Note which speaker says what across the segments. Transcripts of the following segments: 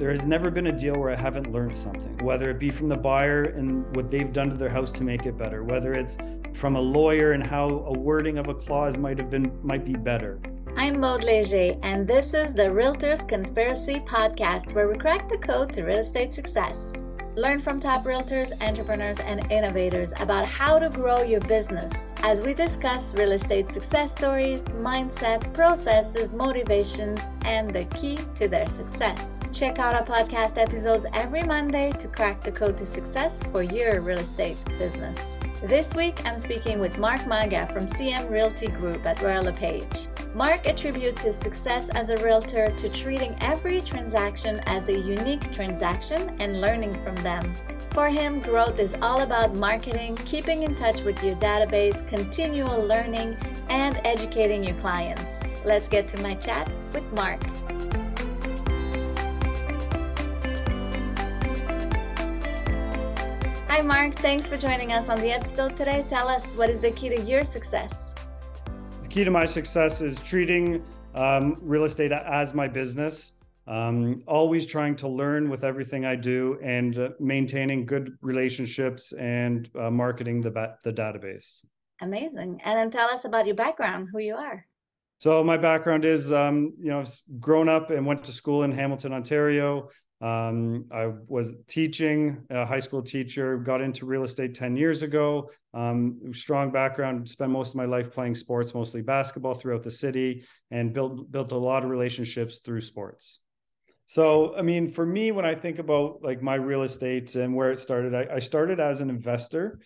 Speaker 1: there has never been a deal where I haven't learned something, whether it be from the buyer and what they've done to their house to make it better, whether it's from a lawyer and how a wording of a clause might have been might be better.
Speaker 2: I'm Maud Leger, and this is the Realtors Conspiracy Podcast, where we crack the code to real estate success. Learn from top realtors, entrepreneurs, and innovators about how to grow your business as we discuss real estate success stories, mindset, processes, motivations, and the key to their success. Check out our podcast episodes every Monday to crack the code to success for your real estate business. This week, I'm speaking with Mark Maga from CM Realty Group at Royal LePage. Mark attributes his success as a realtor to treating every transaction as a unique transaction and learning from them. For him, growth is all about marketing, keeping in touch with your database, continual learning, and educating your clients. Let's get to my chat with Mark. Hi, Mark. Thanks for joining us on the episode today. Tell us what is the key to your success?
Speaker 1: The key to my success is treating um, real estate as my business. Um, always trying to learn with everything I do and uh, maintaining good relationships and uh, marketing the ba- the database.
Speaker 2: Amazing. And then tell us about your background, who you are.
Speaker 1: So my background is, um, you know, I've grown up and went to school in Hamilton, Ontario. Um, I was teaching, a high school teacher, got into real estate 10 years ago. Um, strong background, spent most of my life playing sports, mostly basketball throughout the city, and built built a lot of relationships through sports. So, I mean, for me, when I think about like my real estate and where it started, I, I started as an investor.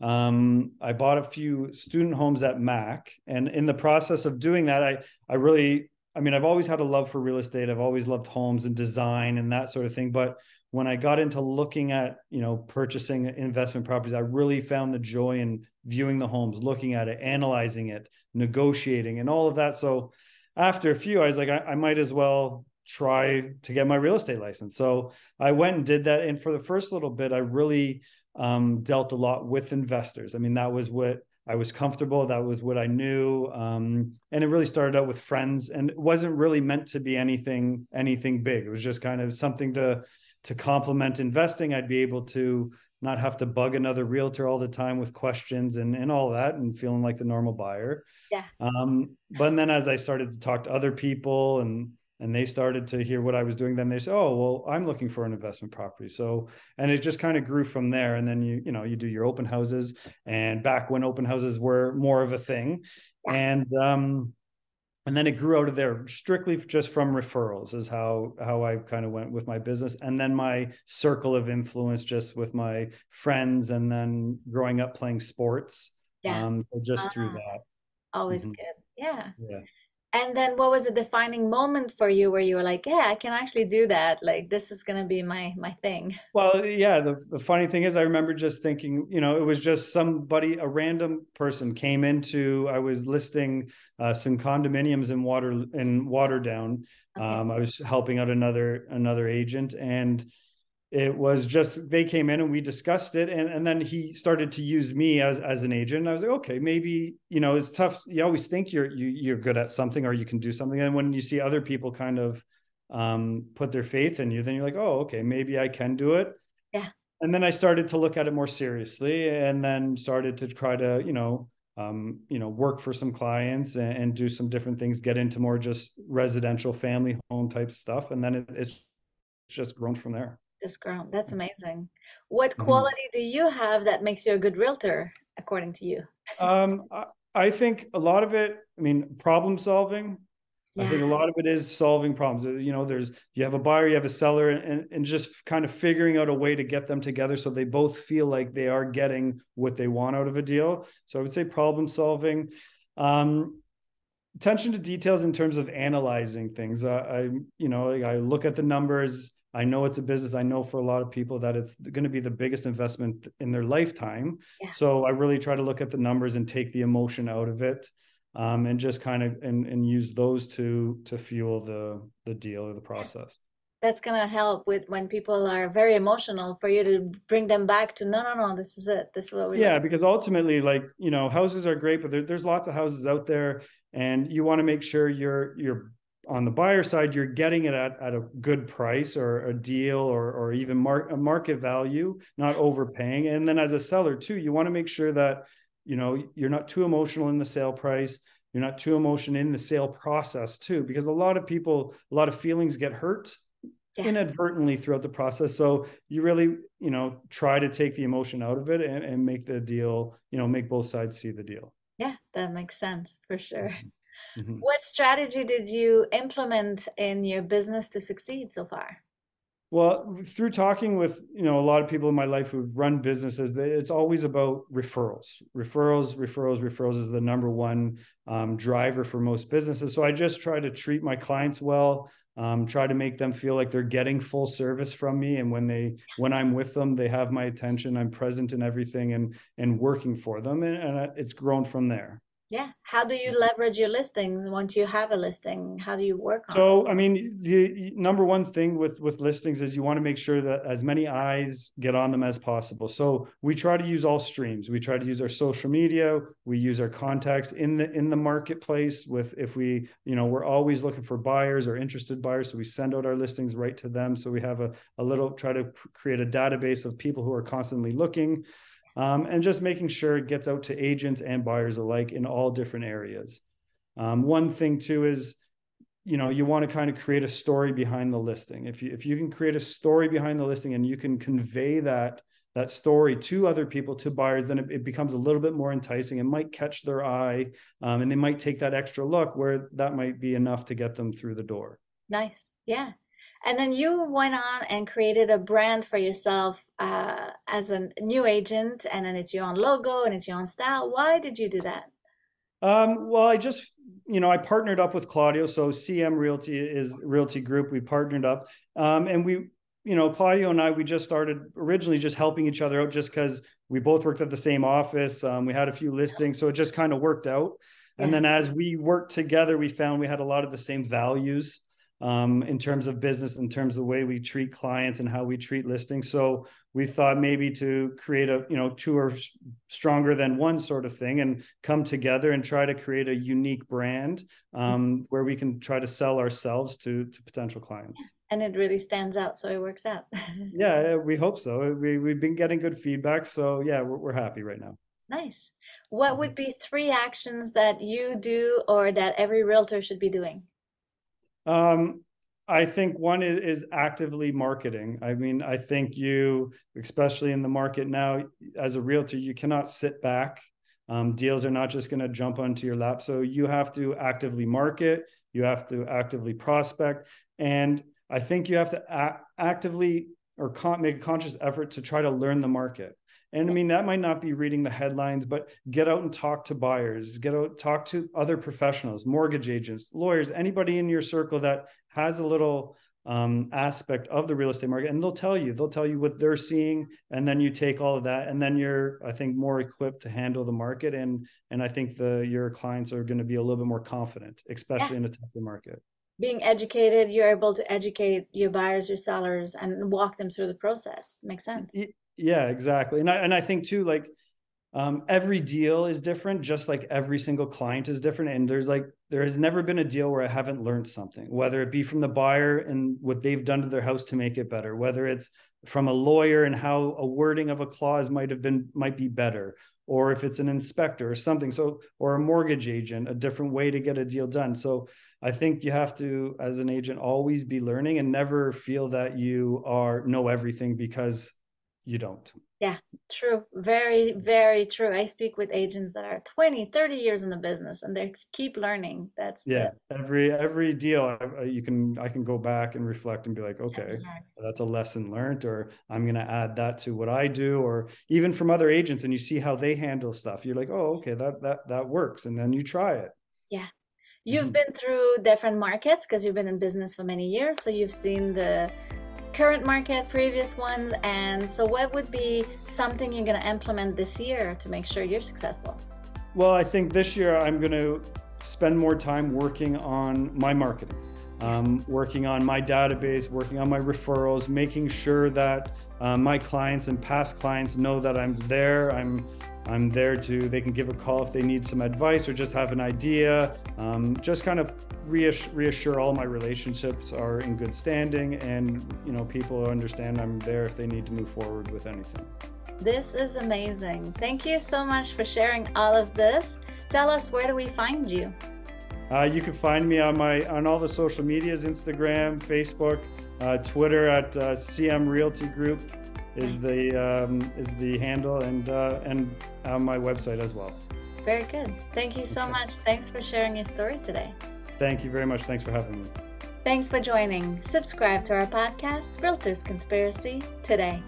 Speaker 1: Um, I bought a few student homes at Mac, and in the process of doing that, I I really I mean, I've always had a love for real estate. I've always loved homes and design and that sort of thing. But when I got into looking at, you know, purchasing investment properties, I really found the joy in viewing the homes, looking at it, analyzing it, negotiating, and all of that. So after a few, I was like, I, I might as well try to get my real estate license. So I went and did that. And for the first little bit, I really um, dealt a lot with investors. I mean, that was what I was comfortable. That was what I knew, um, and it really started out with friends, and it wasn't really meant to be anything anything big. It was just kind of something to to complement investing. I'd be able to not have to bug another realtor all the time with questions and and all that, and feeling like the normal buyer.
Speaker 2: Yeah.
Speaker 1: Um, but then as I started to talk to other people and and they started to hear what I was doing, then they said, "Oh, well, I'm looking for an investment property." So, and it just kind of grew from there. And then you, you know, you do your open houses, and back when open houses were more of a thing, and um, and then it grew out of there strictly just from referrals is how how I kind of went with my business, and then my circle of influence just with my friends, and then growing up playing sports,
Speaker 2: yeah,
Speaker 1: um, so just uh-huh. through that.
Speaker 2: Always mm-hmm. good, yeah.
Speaker 1: Yeah
Speaker 2: and then what was a defining moment for you where you were like yeah i can actually do that. Like this is going to be my my thing.
Speaker 1: Well yeah the, the funny thing is i remember just thinking you know it was just somebody a random person came into i was listing uh, some condominiums in water in waterdown. Okay. um, i was helping out another another agent and it was just they came in and we discussed it and, and then he started to use me as as an agent i was like okay maybe you know it's tough. You always think you're you, you're good at something or you can do something and when you see other people kind of um, put their faith in you then you're like oh okay maybe i can do it.
Speaker 2: Yeah.
Speaker 1: And then i started to look at it more seriously and then started to try to you know um, you know work for some clients and, and, do some different things get into more just residential family home type stuff and then it, it's just grown from there
Speaker 2: just grown. That's amazing. What mm-hmm. quality mm-hmm. do you have that makes you a good realtor, according to you?
Speaker 1: um, I, think a lot of it. I mean, problem solving. Yeah. I think a lot of it is solving problems. Uh, you know, there's you have a buyer, you have a seller, and and just kind of figuring out a way to get them together so they both feel like they are getting what they want out of a deal. So I would say problem solving. Um, attention to details in terms of analyzing things. Uh, I, you know, like I look at the numbers. I know it's a business. I know for a lot of people that it's going to be the biggest investment in their lifetime. Yeah. So I really try to look at the numbers and take the emotion out of it, um, and just kind of and and use those to to fuel the the deal or the process.
Speaker 2: That's gonna help with when people are very emotional for you to bring them back to no no no this is it this is what we
Speaker 1: yeah like. because ultimately like you know houses are great but there, there's lots of houses out there and you want to make sure you're you're on the buyer side, you're getting it at, at a good price or a deal or, or even mar- a market value, not overpaying. And then as a seller too, you want to make sure that, you know, you're not too emotional in the sale price. You're not too emotional in the sale process too, because a lot of people, a lot of feelings get hurt yeah. inadvertently throughout the process. So you really, you know, try to take the emotion out of it and, and make the deal, you know, make both sides see the deal.
Speaker 2: Yeah, that makes sense for sure. Mm-hmm. Mm-hmm. What strategy did you implement in your business to succeed so far?
Speaker 1: Well, through talking with you know a lot of people in my life who've run businesses, it's always about referrals, referrals, referrals, referrals is the number one um, driver for most businesses. So I just try to treat my clients well, um, try to make them feel like they're getting full service from me, and when they when I'm with them, they have my attention. I'm present in everything and and working for them, and, and it's grown from there.
Speaker 2: Yeah. How do you leverage your listings once you have a listing? How do you work on
Speaker 1: So, I mean, the number one thing with with listings is you want to make sure that as many eyes get on them as possible. So, we try to use all streams. We try to use our social media, we use our contacts in the in the marketplace with if we, you know, we're always looking for buyers or interested buyers, so we send out our listings right to them. So, we have a a little try to create a database of people who are constantly looking um, and just making sure it gets out to agents and buyers alike in all different areas. Um, one thing too is, you know, you want to kind of create a story behind the listing. If you if you can create a story behind the listing and you can convey that that story to other people to buyers then it, it becomes a little bit more enticing and might catch their eye um, and they might take that extra look where that might be enough to get them through the door
Speaker 2: nice yeah and then you went on and created a brand for yourself uh, as a new agent, and then it's your own logo and it's your own style. Why did you do that?
Speaker 1: Um, well, I just, you know, I partnered up with Claudio. So CM Realty is Realty Group. We partnered up, um, and we, you know, Claudio and I, we just started originally just helping each other out, just because we both worked at the same office. Um, we had a few listings, so it just kind of worked out. And then as we worked together, we found we had a lot of the same values um, in terms of business, in terms of the way we treat clients and how we treat listings. So we thought maybe to create a, you know, two or stronger than one sort of thing and come together and try to create a unique brand um, where we can try to sell ourselves to, to potential clients.
Speaker 2: And it really stands out. So it works out.
Speaker 1: yeah, we hope so. We, we've been getting good feedback. So yeah, we're, we're happy right now.
Speaker 2: Nice. What would mm-hmm. be three actions that you do or that every realtor should be doing?
Speaker 1: Um, I think one is, is, actively marketing. I mean, I think you, especially in the market now, as a realtor, you cannot sit back. Um, deals are not just going to jump onto your lap. So you have to actively market, you have to actively prospect. And I think you have to a- actively or con- make a conscious effort to try to learn the market. And I mean, that might not be reading the headlines, but get out and talk to buyers, get out, talk to other professionals, mortgage agents, lawyers, anybody in your circle that has a little um, aspect of the real estate market. And they'll tell you, they'll tell you what they're seeing. And then you take all of that. And then you're, I think, more equipped to handle the market. And, and I think the, your clients are going to be a little bit more confident, especially yeah. in a tougher market
Speaker 2: being educated you're able to educate your buyers your sellers and walk them through the process makes sense
Speaker 1: yeah, exactly. And I and I think too, like um, every deal is different, just like every single client is different. And there's like there has never been a deal where I haven't learned something, whether it be from the buyer and what they've done to their house to make it better, whether it's from a lawyer and how a wording of a clause might have been might be better, or if it's an inspector or something. So or a mortgage agent, a different way to get a deal done. So I think you have to, as an agent, always be learning and never feel that you are know everything because you don't.
Speaker 2: Yeah true. Very very true. I speak with agents that are 20 30 years in the business and they keep learning. That's
Speaker 1: yeah the... every every deal I, you can i can go back and reflect and be like okay that's a lesson learned or i'm going to add that to what i do or even from other agents and you see how they handle stuff you're like oh okay that that that works and then you try it.
Speaker 2: Yeah. You've mm-hmm. been through different markets because you've been in business for many years so you've seen the current market, previous ones, and so what would be something you're going to implement this year to make sure you're successful?
Speaker 1: Well, I think this year I'm going to spend more time working on my marketing. um, working on my database, working on my referrals, making sure that uh, my clients and past clients know that I'm there. I'm I'm there to, they can give a call if they need some advice or just have an idea. Um, just kind of reassure, reassure all my relationships are in good standing and, you know, people understand I'm there if they need to move forward with anything.
Speaker 2: This is amazing. Thank you so much for sharing all of this. Tell us where do we find you?
Speaker 1: Uh, you can find me on my on all the social medias: Instagram, Facebook, uh, Twitter at uh, CM Realty Group is the um, is the handle, and uh, and on my website as well.
Speaker 2: Very good. Thank you so much. Thanks for sharing your story today.
Speaker 1: Thank you very much. Thanks for having me.
Speaker 2: Thanks for joining. Subscribe to our podcast, Realtors Conspiracy, today.